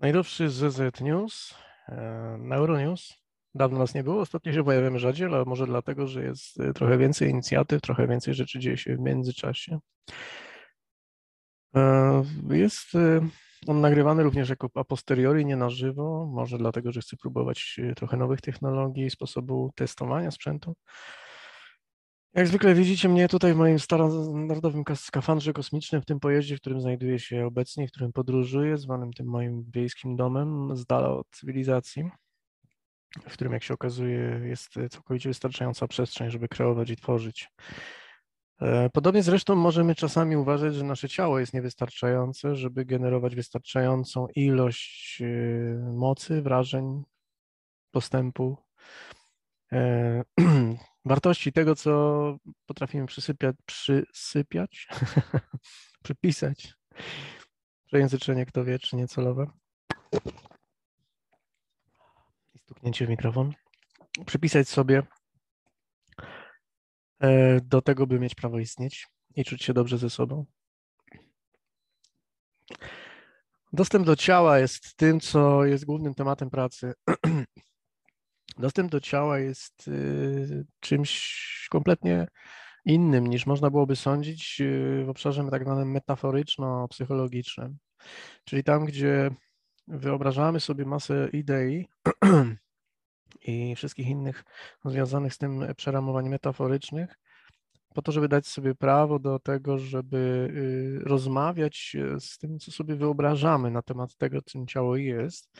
Najnowszy ZZ News, e, Neuronews. Dawno nas nie było, ostatnio się pojawiamy rzadziej, ale może dlatego, że jest e, trochę więcej inicjatyw, trochę więcej rzeczy dzieje się w międzyczasie. E, jest on nagrywany również jako a posteriori, nie na żywo, może dlatego, że chcę próbować trochę nowych technologii, sposobu testowania sprzętu. Jak zwykle widzicie mnie tutaj w moim narodowym skafandrze kosmicznym, w tym pojeździe, w którym znajduję się obecnie, w którym podróżuję, zwanym tym moim wiejskim domem, z dala od cywilizacji, w którym, jak się okazuje, jest całkowicie wystarczająca przestrzeń, żeby kreować i tworzyć. E, podobnie zresztą możemy czasami uważać, że nasze ciało jest niewystarczające, żeby generować wystarczającą ilość e, mocy, wrażeń, postępu, e, wartości tego, co potrafimy przysypiać, przysypiać, przypisać. Przejęzyczenie, kto wie, czy niecelowe. I stuknięcie w mikrofon. Przypisać sobie e, do tego, by mieć prawo istnieć i czuć się dobrze ze sobą. Dostęp do ciała jest tym, co jest głównym tematem pracy Dostęp do ciała jest y, czymś kompletnie innym niż można byłoby sądzić y, w obszarze tak zwanym metaforyczno-psychologicznym, czyli tam, gdzie wyobrażamy sobie masę idei i wszystkich innych związanych z tym przeramowań metaforycznych, po to, żeby dać sobie prawo do tego, żeby y, rozmawiać z tym, co sobie wyobrażamy na temat tego, czym ciało jest,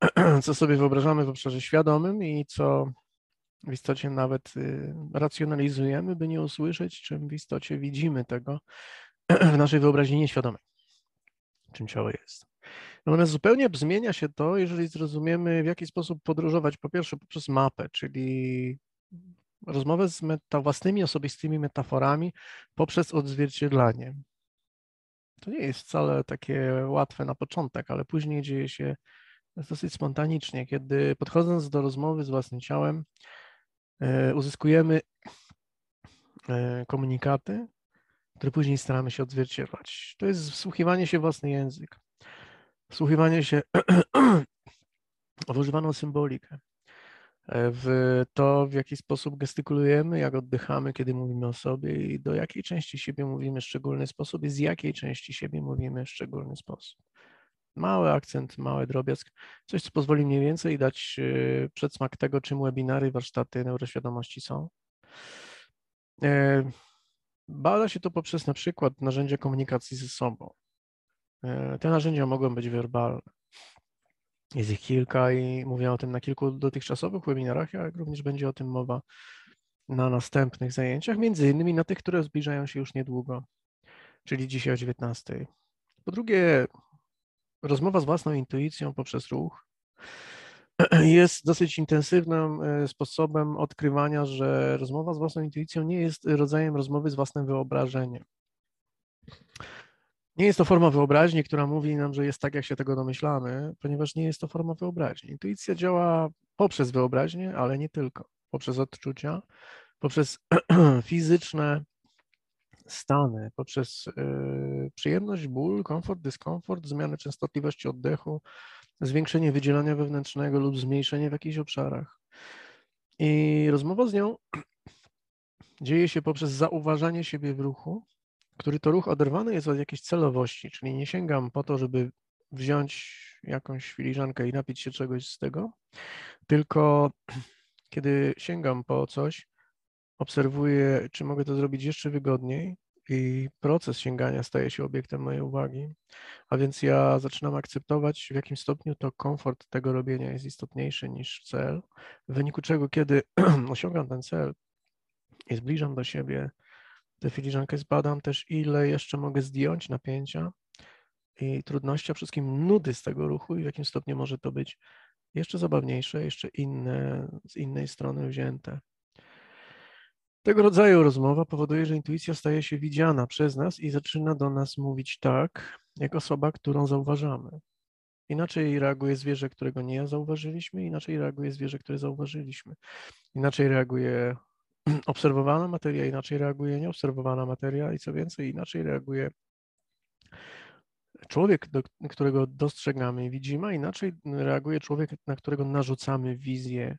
co sobie wyobrażamy w obszarze świadomym i co w istocie nawet y, racjonalizujemy, by nie usłyszeć, czym w istocie widzimy tego w naszej wyobraźni nieświadomej, czym ciało jest. Natomiast zupełnie zmienia się to, jeżeli zrozumiemy, w jaki sposób podróżować, po pierwsze poprzez mapę, czyli rozmowę z meta, własnymi osobistymi metaforami poprzez odzwierciedlanie. To nie jest wcale takie łatwe na początek, ale później dzieje się dosyć spontanicznie, kiedy podchodząc do rozmowy z własnym ciałem, e, uzyskujemy e, komunikaty, które później staramy się odzwierciedlać. To jest wsłuchiwanie się w własny język, wsłuchiwanie się w używaną symbolikę, e, w to, w jaki sposób gestykulujemy, jak oddychamy, kiedy mówimy o sobie i do jakiej części siebie mówimy w szczególny sposób i z jakiej części siebie mówimy w szczególny sposób. Mały akcent, mały drobiazg, coś, co pozwoli mniej więcej dać e, przedsmak tego, czym webinary, warsztaty neuroświadomości są. E, bada się to poprzez na przykład narzędzia komunikacji ze sobą. E, te narzędzia mogą być werbalne. Jest ich kilka i mówię o tym na kilku dotychczasowych webinarach, jak również będzie o tym mowa na następnych zajęciach, między innymi na tych, które zbliżają się już niedługo, czyli dzisiaj o 19. Po drugie, rozmowa z własną intuicją poprzez ruch jest dosyć intensywnym e, sposobem odkrywania, że rozmowa z własną intuicją nie jest rodzajem rozmowy z własnym wyobrażeniem. Nie jest to forma wyobraźni, która mówi nam, że jest tak, jak się tego domyślamy, ponieważ nie jest to forma wyobraźni. Intuicja działa poprzez wyobraźnię, ale nie tylko. Poprzez odczucia, poprzez fizyczne stany, poprzez y, przyjemność, ból, komfort, dyskomfort, zmianę częstotliwości oddechu, zwiększenie wydzielania wewnętrznego lub zmniejszenie w jakichś obszarach. I rozmowa z nią dzieje się poprzez zauważanie siebie w ruchu, który to ruch oderwany jest od jakiejś celowości, czyli nie sięgam po to, żeby wziąć jakąś filiżankę i napić się czegoś z tego, tylko kiedy sięgam po coś, obserwuję, czy mogę to zrobić jeszcze wygodniej i proces sięgania staje się obiektem mojej uwagi. A więc ja zaczynam akceptować, w jakim stopniu to komfort tego robienia jest istotniejszy niż cel, w wyniku czego, kiedy osiągam ten cel i zbliżam do siebie tę filiżankę, zbadam też, ile jeszcze mogę zdjąć napięcia i trudności, a wszystkim nudy z tego ruchu i w jakim stopniu może to być jeszcze zabawniejsze, jeszcze inne, z innej strony wzięte. Tego rodzaju rozmowa powoduje, że intuicja staje się widziana przez nas i zaczyna do nas mówić tak, jak osoba, którą zauważamy. Inaczej reaguje zwierzę, którego nie zauważyliśmy, inaczej reaguje zwierzę, które zauważyliśmy. Inaczej reaguje obserwowana materia, inaczej reaguje nieobserwowana materia i co więcej, inaczej reaguje człowiek, do którego dostrzegamy i widzimy, a inaczej reaguje człowiek, na którego narzucamy wizję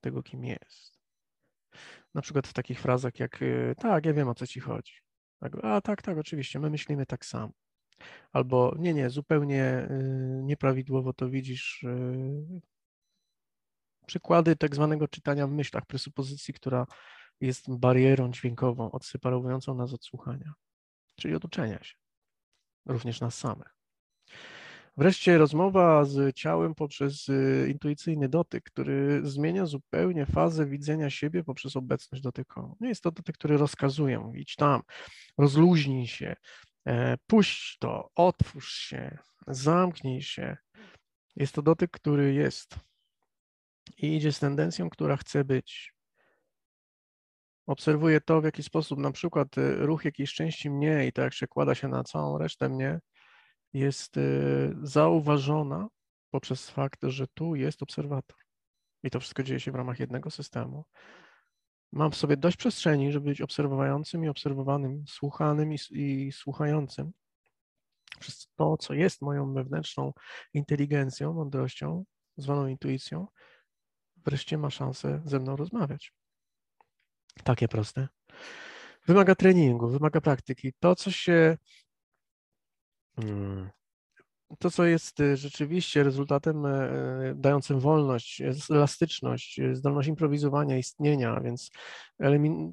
tego, kim jest. Na przykład w takich frazach jak y, tak, ja wiem o co ci chodzi. A tak, tak, oczywiście, my myślimy tak samo. Albo nie, nie, zupełnie y, nieprawidłowo to widzisz. Y, przykłady tak zwanego czytania w myślach, presupozycji, która jest barierą dźwiękową odseparowującą nas od słuchania, czyli od uczenia się, również nas samych. Wreszcie rozmowa z ciałem poprzez y, intuicyjny dotyk, który zmienia zupełnie fazę widzenia siebie poprzez obecność dotykową. Nie jest to dotyk, który rozkazuje, idź tam, rozluźnij się, e, puść to, otwórz się, zamknij się. Jest to dotyk, który jest i idzie z tendencją, która chce być. Obserwuję to, w jaki sposób na przykład y, ruch jakiejś części mnie i to, jak przekłada się na całą resztę mnie, jest y, zauważona poprzez fakt, że tu jest obserwator. I to wszystko dzieje się w ramach jednego systemu. Mam w sobie dość przestrzeni, żeby być obserwującym i obserwowanym, słuchanym i, i słuchającym przez to, co jest moją wewnętrzną inteligencją, mądrością, zwaną intuicją, wreszcie ma szansę ze mną rozmawiać. Takie proste. Wymaga treningu, wymaga praktyki. To, co się. To, co jest y, rzeczywiście rezultatem e, e, dającym wolność, elastyczność, y, zdolność improwizowania, istnienia, więc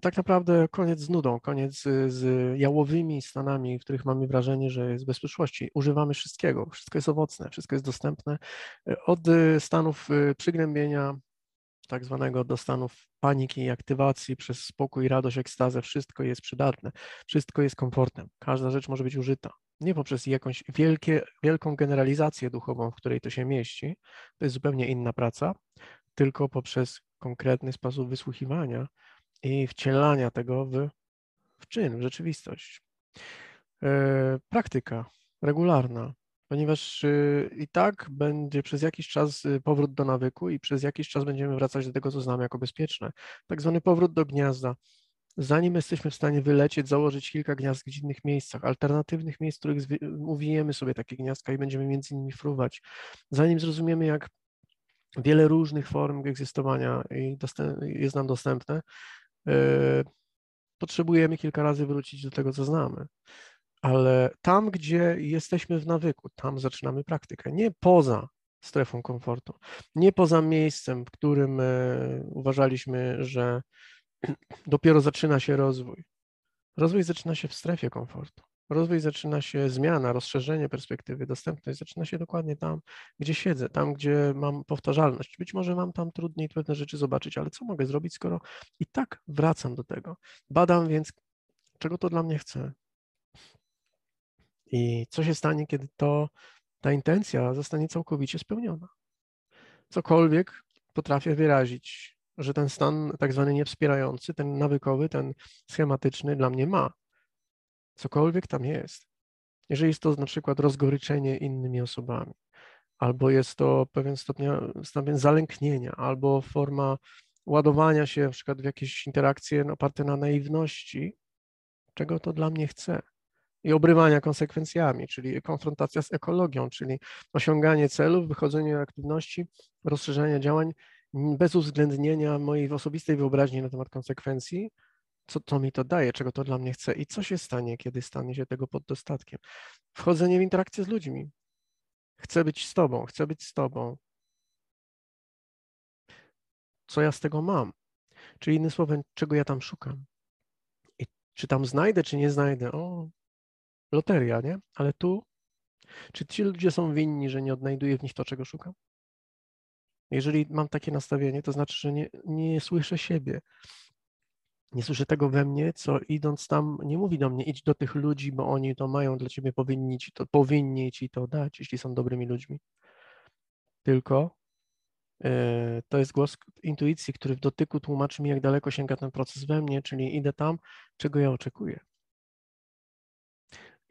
tak naprawdę koniec z nudą, koniec z jałowymi stanami, w których mamy wrażenie, że jest bez przyszłości. Używamy wszystkiego, wszystko jest owocne, wszystko jest dostępne. E, od stanów przygnębienia, tak zwanego do stanów paniki i aktywacji przez spokój, radość, ekstazę, wszystko jest przydatne, wszystko jest komfortem, każda rzecz może być użyta nie poprzez jakąś wielkie, wielką generalizację duchową, w której to się mieści, to jest zupełnie inna praca, tylko poprzez konkretny sposób wysłuchiwania i wcielania tego w, w czyn, w rzeczywistość. E, praktyka regularna, ponieważ e, i tak będzie przez jakiś czas e, powrót do nawyku i przez jakiś czas będziemy wracać do tego, co znamy jako bezpieczne. Tak zwany powrót do gniazda zanim jesteśmy w stanie wylecieć, założyć kilka gniazd w innych miejscach, alternatywnych miejsc, w których uwijemy sobie takie gniazdka i będziemy między nimi fruwać, zanim zrozumiemy, jak wiele różnych form egzystowania jest nam dostępne, e, potrzebujemy kilka razy wrócić do tego, co znamy. Ale tam, gdzie jesteśmy w nawyku, tam zaczynamy praktykę, nie poza strefą komfortu, nie poza miejscem, w którym e, uważaliśmy, że dopiero zaczyna się rozwój. Rozwój zaczyna się w strefie komfortu. Rozwój zaczyna się, zmiana, rozszerzenie perspektywy, dostępność zaczyna się dokładnie tam, gdzie siedzę, tam, gdzie mam powtarzalność. Być może mam tam trudniej pewne rzeczy zobaczyć, ale co mogę zrobić, skoro i tak wracam do tego. Badam więc, czego to dla mnie chce. I co się stanie, kiedy to, ta intencja zostanie całkowicie spełniona. Cokolwiek potrafię wyrazić że ten stan tak zwany niewspierający, ten nawykowy, ten schematyczny dla mnie ma. Cokolwiek tam jest. Jeżeli jest to na przykład rozgoryczenie innymi osobami, albo jest to pewien stopień, zalęknienia, albo forma ładowania się na przykład w jakieś interakcje oparte na naiwności, czego to dla mnie chce. I obrywania konsekwencjami, czyli konfrontacja z ekologią, czyli osiąganie celów, wychodzenie aktywności, rozszerzenie działań bez uwzględnienia mojej osobistej wyobraźni na temat konsekwencji, co to mi to daje, czego to dla mnie chce i co się stanie, kiedy stanie się tego pod dostatkiem. Wchodzenie w interakcję z ludźmi. Chcę być z Tobą, chcę być z Tobą. Co ja z tego mam? Czyli innym słowem, czego ja tam szukam? I czy tam znajdę, czy nie znajdę? O, loteria, nie? Ale tu, czy ci ludzie są winni, że nie odnajduję w nich to, czego szukam? Jeżeli mam takie nastawienie, to znaczy, że nie, nie słyszę siebie. Nie słyszę tego we mnie, co idąc tam nie mówi do mnie, idź do tych ludzi, bo oni to mają dla ciebie, powinni ci to, powinni ci to dać, jeśli są dobrymi ludźmi. Tylko yy, to jest głos intuicji, który w dotyku tłumaczy mi, jak daleko sięga ten proces we mnie, czyli idę tam, czego ja oczekuję.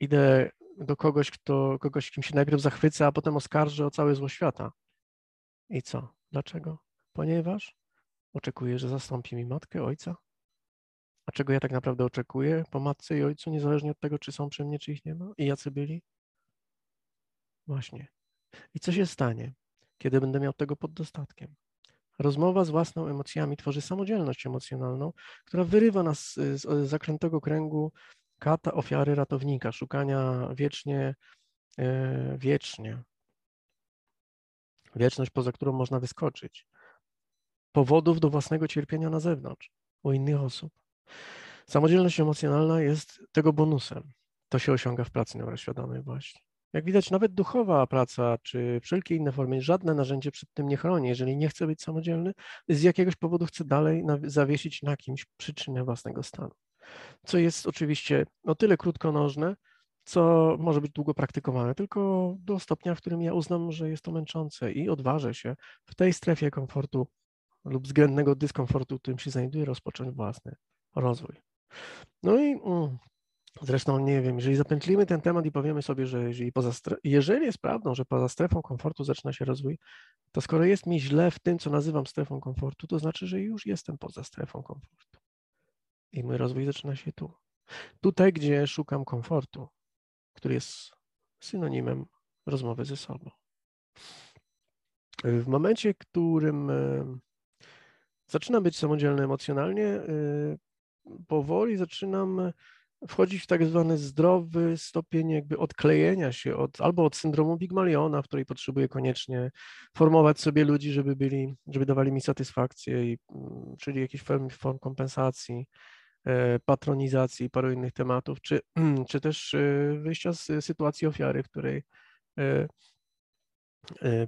Idę do kogoś, kto, kogoś, kim się najpierw zachwycę, a potem oskarżę o całe zło świata. I co? Dlaczego? Ponieważ oczekuję, że zastąpi mi matkę, ojca. A czego ja tak naprawdę oczekuję po matce i ojcu, niezależnie od tego, czy są przy mnie, czy ich nie ma? I jacy byli? Właśnie. I co się stanie, kiedy będę miał tego pod dostatkiem? Rozmowa z własną emocjami tworzy samodzielność emocjonalną, która wyrywa nas z zakrętego kręgu kata, ofiary, ratownika, szukania wiecznie, e, wiecznie, wieczność, poza którą można wyskoczyć, powodów do własnego cierpienia na zewnątrz, u innych osób. Samodzielność emocjonalna jest tego bonusem. To się osiąga w pracy neuroświadomej właśnie. Jak widać, nawet duchowa praca, czy wszelkie inne formy, żadne narzędzie przed tym nie chroni. Jeżeli nie chce być samodzielny, z jakiegoś powodu chce dalej zawiesić na kimś przyczynę własnego stanu. Co jest oczywiście o tyle krótkonożne, co może być długo praktykowane, tylko do stopnia, w którym ja uznam, że jest to męczące i odważę się w tej strefie komfortu lub względnego dyskomfortu, w którym się znajduję, rozpocząć własny rozwój. No i mm, zresztą nie wiem, jeżeli zapętlimy ten temat i powiemy sobie, że jeżeli, poza jeżeli jest prawdą, że poza strefą komfortu zaczyna się rozwój, to skoro jest mi źle w tym, co nazywam strefą komfortu, to znaczy, że już jestem poza strefą komfortu. I mój rozwój zaczyna się tu. Tutaj, gdzie szukam komfortu, który jest synonimem rozmowy ze sobą. W momencie, w którym e, zaczynam być samodzielny emocjonalnie, e, powoli zaczynam wchodzić w tak zwany zdrowy stopień jakby odklejenia się od, albo od syndromu Pigmaliona, w której potrzebuję koniecznie formować sobie ludzi, żeby byli, żeby dawali mi satysfakcję, i, mm, czyli jakiś form, form kompensacji, patronizacji i paru innych tematów, czy, czy też e, wyjścia z sytuacji ofiary, w której e,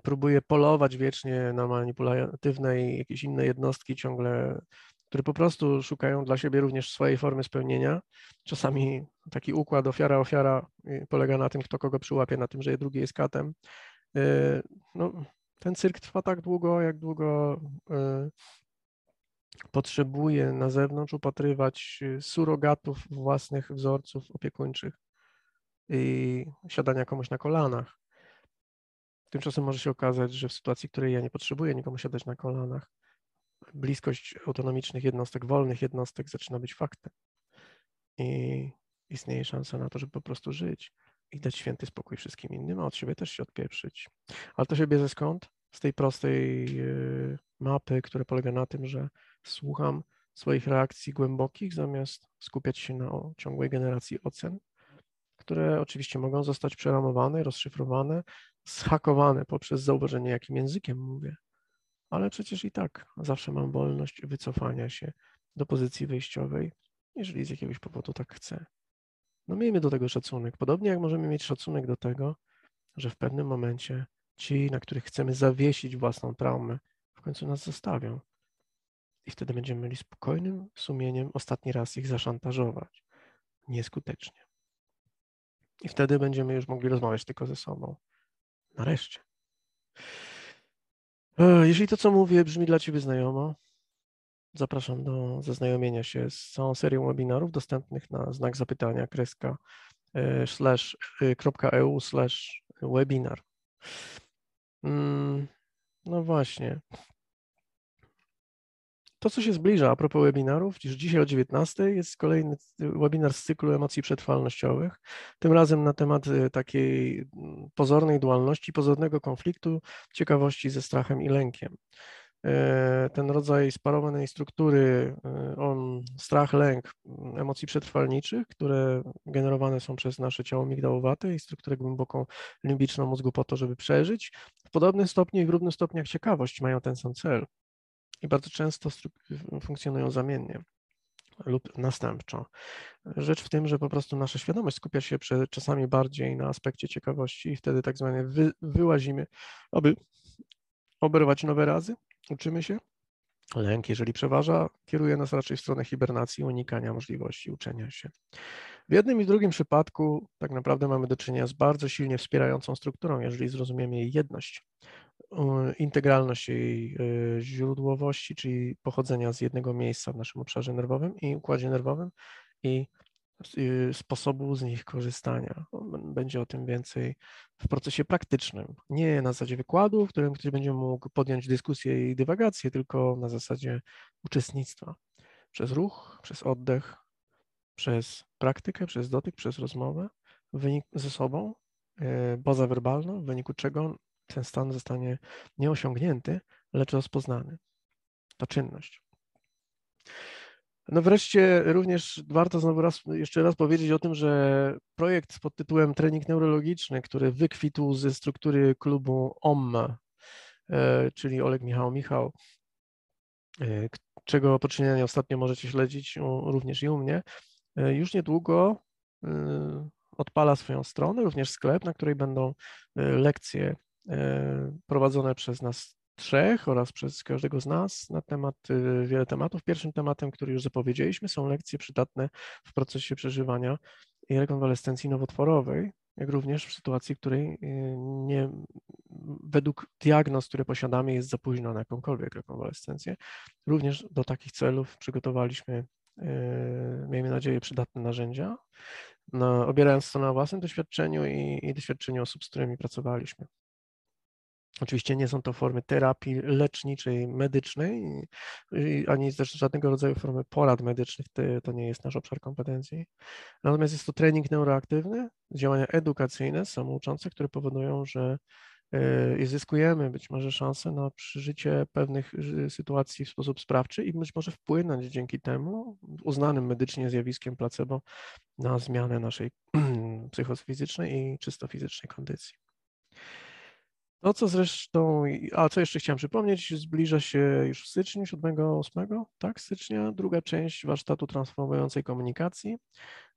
próbuję polować wiecznie na manipulatywne i jakieś inne jednostki, ciągle które po prostu szukają dla siebie również swojej formy spełnienia. Czasami taki układ ofiara-ofiara y, polega na tym, kto kogo przyłapie, na tym, że drugi jest katem. No, ten cyrk trwa tak długo, jak długo potrzebuje na zewnątrz upatrywać surogatów własnych wzorców opiekuńczych i siadania komuś na kolanach. Tymczasem może się okazać, że w sytuacji, w której ja nie potrzebuję nikomu siadać na kolanach, bliskość autonomicznych jednostek, wolnych jednostek zaczyna być faktem. I istnieje szansa na to, żeby po prostu żyć i dać święty spokój wszystkim innym, a od siebie też się odpieprzyć. Ale to się bierze skąd? Z tej prostej y, mapy, która polega na tym, że słucham swoich reakcji głębokich, zamiast skupiać się na ciągłej generacji ocen, które oczywiście mogą zostać przeramowane, rozszyfrowane, zhakowane poprzez zauważenie, jakim językiem mówię, ale przecież i tak zawsze mam wolność wycofania się do pozycji wyjściowej, jeżeli z jakiegoś powodu tak chcę. No miejmy do tego szacunek. Podobnie jak możemy mieć szacunek do tego, że w pewnym momencie ci, na których chcemy zawiesić własną traumę, w końcu nas zostawią. I wtedy będziemy mieli spokojnym sumieniem ostatni raz ich zaszantażować. Nieskutecznie. I wtedy będziemy już mogli rozmawiać tylko ze sobą. Nareszcie. E, Jeżeli to, co mówię, brzmi dla Ciebie znajomo, zapraszam do zaznajomienia się z całą serią webinarów dostępnych na znak zapytania kreska e, slash e, .eu slash webinar. Mm, no właśnie. To, co się zbliża a propos webinarów, już dzisiaj o 19 jest kolejny webinar z cyklu emocji przetrwalnościowych, tym razem na temat y, takiej mm, pozornej dualności, pozornego konfliktu, ciekawości ze strachem i lękiem. E, ten rodzaj sparowanej struktury, y, on, strach, lęk, mm, emocji przetrwalniczych, które generowane są przez nasze ciało migdałowate i strukturę głęboką limbiczną mózgu po to, żeby przeżyć, w podobnym stopniu i w równym stopniach ciekawość mają ten sam cel i bardzo często funkcjonują zamiennie lub następczo. Rzecz w tym, że po prostu nasza świadomość skupia się czasami bardziej na aspekcie ciekawości i wtedy tak zwane wy, wyłazimy, aby oberwać nowe razy, uczymy się. Lęk, jeżeli przeważa, kieruje nas raczej w stronę hibernacji, unikania możliwości uczenia się. W jednym i drugim przypadku tak naprawdę mamy do czynienia z bardzo silnie wspierającą strukturą, jeżeli zrozumiemy jej jedność integralność jej e, źródłowości, czyli pochodzenia z jednego miejsca w naszym obszarze nerwowym i układzie nerwowym i y, sposobu z nich korzystania. Będzie o tym więcej w procesie praktycznym. Nie na zasadzie wykładu, w którym ktoś będzie mógł podjąć dyskusję i dywagację, tylko na zasadzie uczestnictwa. Przez ruch, przez oddech, przez praktykę, przez dotyk, przez rozmowę, wynik ze sobą pozawerbalną, w wyniku czego ten stan zostanie nie osiągnięty, lecz rozpoznany. Ta czynność. No wreszcie również warto znowu raz, jeszcze raz powiedzieć o tym, że projekt pod tytułem Trening Neurologiczny, który wykwitł ze struktury klubu OM, e, czyli Oleg Michał Michał, e, czego poczynienia ostatnio możecie śledzić również i u mnie, e, już niedługo odpala swoją stronę, również sklep, na której będą lekcje prowadzone przez nas trzech oraz przez każdego z nas na temat y, wiele tematów. Pierwszym tematem, który już zapowiedzieliśmy, są lekcje przydatne w procesie przeżywania i rekonwalescencji nowotworowej, jak również w sytuacji, w której y, nie, według diagnoz, które posiadamy, jest za późno na jakąkolwiek rekonwalescencję. Również do takich celów przygotowaliśmy, y, miejmy nadzieję, przydatne narzędzia, no, obierając to na własnym doświadczeniu i, i doświadczeniu osób, z którymi pracowaliśmy. Oczywiście nie są to formy terapii leczniczej, medycznej, ani też żadnego rodzaju formy porad medycznych, to nie jest nasz obszar kompetencji. Natomiast jest to trening neuroaktywny, działania edukacyjne, samouczące, które powodują, że e, zyskujemy być może szansę na przeżycie pewnych sytuacji w sposób sprawczy i być może wpłynąć dzięki temu uznanym medycznie zjawiskiem placebo na zmianę naszej psychofizycznej i czysto fizycznej kondycji. No co zresztą, a co jeszcze chciałem przypomnieć, zbliża się już w styczniu, 7-8, tak, stycznia, druga część warsztatu transformującej komunikacji,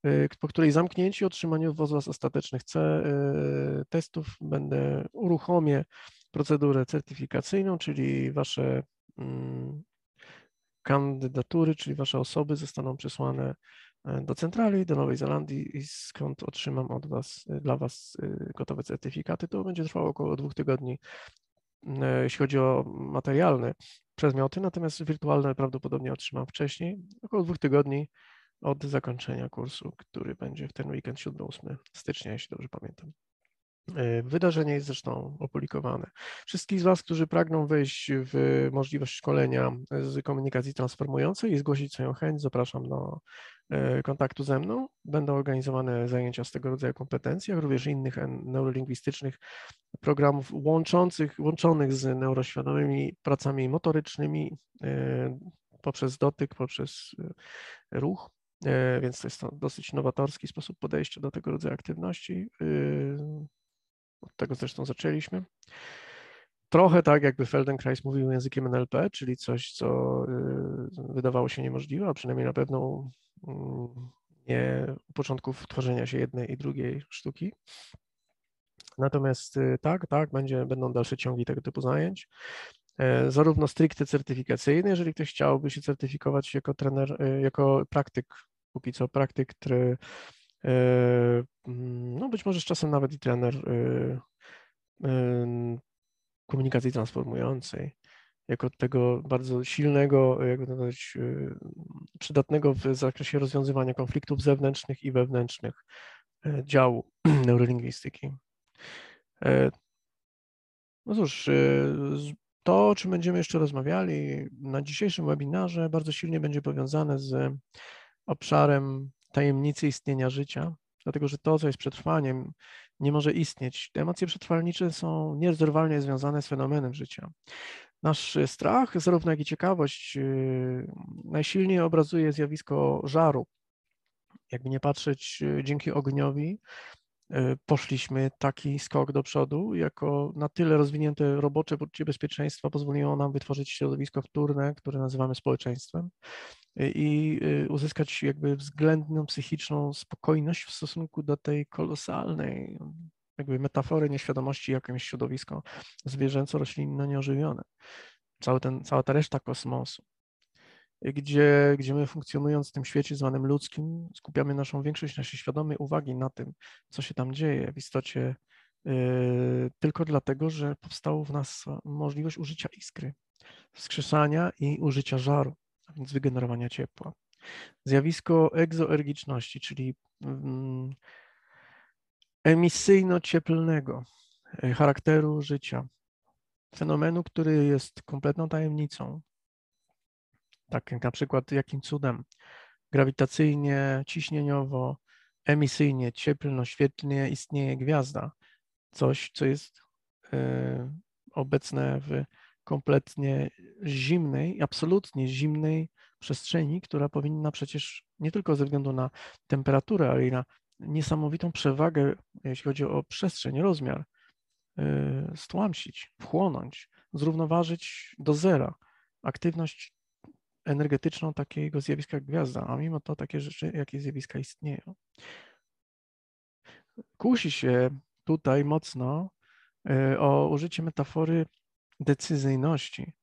y, po której zamknięciu otrzymaniu wozu ostatecznych y, testów będę uruchomię procedurę certyfikacyjną, czyli wasze mm, kandydatury, czyli wasze osoby zostaną przesłane do centrali, do Nowej Zelandii i skąd otrzymam od Was, e, dla Was e, gotowe certyfikaty. To będzie trwało około dwóch tygodni, jeśli chodzi o materialne przedmioty, natomiast wirtualne prawdopodobnie otrzymam wcześniej, około dwóch tygodni od zakończenia kursu, który będzie w ten weekend 7-8 stycznia, jeśli dobrze pamiętam. E, wydarzenie jest zresztą opublikowane. Wszystkich z Was, którzy pragną wejść w możliwość szkolenia z komunikacji transformującej i zgłosić swoją chęć, zapraszam e, kontaktu ze mną. Będą organizowane zajęcia z tego rodzaju kompetencji, jak również innych neurolingwistycznych programów łączących, łączonych z neuroświadomymi pracami motorycznymi e, poprzez dotyk, poprzez ruch. Więc to jest to dosyć nowatorski sposób podejścia do tego rodzaju aktywności. Od tego zresztą zaczęliśmy. Trochę tak, jakby Feldenkrais mówił językiem NLP, czyli coś, co wydawało się niemożliwe, a przynajmniej na pewno mm, nie u początków tworzenia się jednej i drugiej sztuki. Natomiast y, tak, tak, będzie, będą dalsze ciągi tego typu zajęć. E, zarówno stricte certyfikacyjne, jeżeli ktoś chciałby się certyfikować jako trener, y, jako praktyk, póki co praktyk, który Yy, no być może z czasem nawet i trener yy, komunikacji transformującej, jako tego bardzo silnego, jak to nazwać, przydatnego w zakresie rozwiązywania konfliktów zewnętrznych i wewnętrznych działu neurolingwistyki. No cóż, to, o czym będziemy jeszcze rozmawiali na dzisiejszym webinarze, bardzo silnie będzie powiązane z obszarem tajemnicy istnienia życia, dlatego że to, co jest przetrwaniem, nie może istnieć. Te emocje przetrwalnicze są nierozerwalnie związane z fenomenem życia. Nasz strach, zarówno jak i ciekawość, yy, najsilniej obrazuje zjawisko żaru. Jakby nie patrzeć, yy, dzięki ogniowi poszliśmy taki skok do przodu, jako na tyle rozwinięte robocze poczucie bezpieczeństwa pozwoliło nam wytworzyć środowisko wtórne, które nazywamy społeczeństwem i y, uzyskać jakby względną psychiczną spokojność w stosunku do tej kolosalnej jakby metafory nieświadomości, jest środowisko zwierzęco-roślinno nieożywione. Cały ten, cała ta reszta kosmosu, gdzie, gdzie my funkcjonując w tym świecie zwanym ludzkim, skupiamy naszą większość naszej świadomej uwagi na tym, co się tam dzieje. W istocie yy, tylko dlatego, że powstała w nas możliwość użycia iskry, wskrzeszania i użycia żaru a więc wygenerowania ciepła. Zjawisko egzoergiczności, czyli mm, emisyjno-cieplnego e, charakteru życia, fenomenu, który jest kompletną tajemnicą. Tak jak na przykład jakim cudem? Grawitacyjnie, ciśnieniowo, emisyjnie, cieplno-świetlnie istnieje gwiazda, coś, co jest e, obecne w kompletnie zimnej, absolutnie zimnej przestrzeni, która powinna przecież nie tylko ze względu na temperaturę, ale i na niesamowitą przewagę, jeśli chodzi o przestrzeń, rozmiar, y, stłamsić, wchłonąć, zrównoważyć do zera aktywność energetyczną takiego zjawiska jak gwiazda, a mimo to takie rzeczy, jakie zjawiska istnieją. Kusi się tutaj mocno y, o użycie metafory decyzyjności,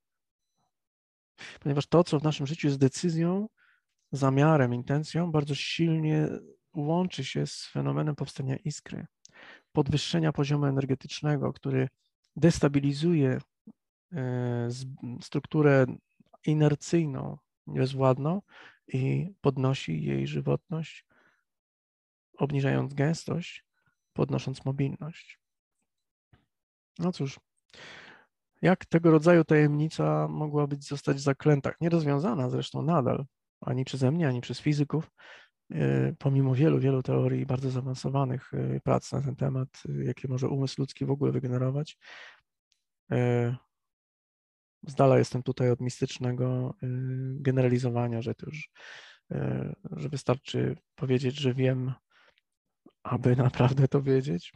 ponieważ to, co w naszym życiu jest decyzją, zamiarem, intencją, bardzo silnie łączy się z fenomenem powstania iskry, podwyższenia poziomu energetycznego, który destabilizuje e, strukturę inercyjną, bezwładną i podnosi jej żywotność, obniżając gęstość, podnosząc mobilność. No cóż, jak tego rodzaju tajemnica mogła być zostać zaklęta, nierozwiązana zresztą nadal, ani przeze mnie, ani przez fizyków, pomimo wielu, wielu teorii bardzo zaawansowanych e, prac na ten temat, e, jakie może umysł ludzki w ogóle wygenerować. Z dala jestem tutaj od mistycznego generalizowania, że to już, że wystarczy powiedzieć, że wiem, aby naprawdę to wiedzieć.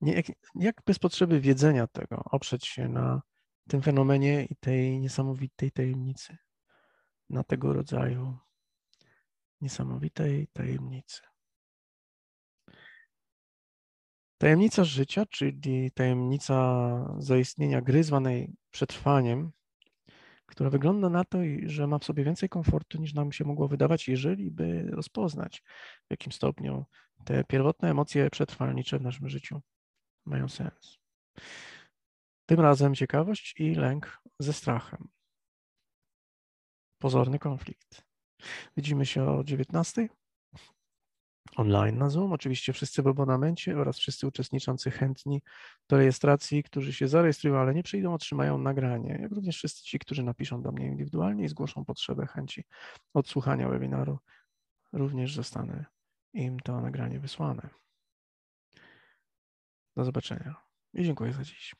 Nie, jak, jak bez potrzeby wiedzenia tego oprzeć się na tym fenomenie i tej niesamowitej tajemnicy na tego rodzaju niesamowitej tajemnicy. Tajemnica życia, czyli tajemnica zaistnienia gry zwanej przetrwaniem, która wygląda na to, że ma w sobie więcej komfortu niż nam się mogło wydawać, jeżeli by rozpoznać w jakim stopniu te pierwotne emocje przetrwalnicze w naszym życiu mają sens. Tym razem ciekawość i lęk ze strachem pozorny konflikt. Widzimy się o 19 online na Zoom. Oczywiście wszyscy w abonamencie oraz wszyscy uczestniczący chętni do rejestracji, którzy się zarejestrują, ale nie przyjdą, otrzymają nagranie. Jak również wszyscy ci, którzy napiszą do mnie indywidualnie i zgłoszą potrzebę chęci odsłuchania webinaru, również zostanę im to nagranie wysłane. Do zobaczenia i dziękuję za dziś.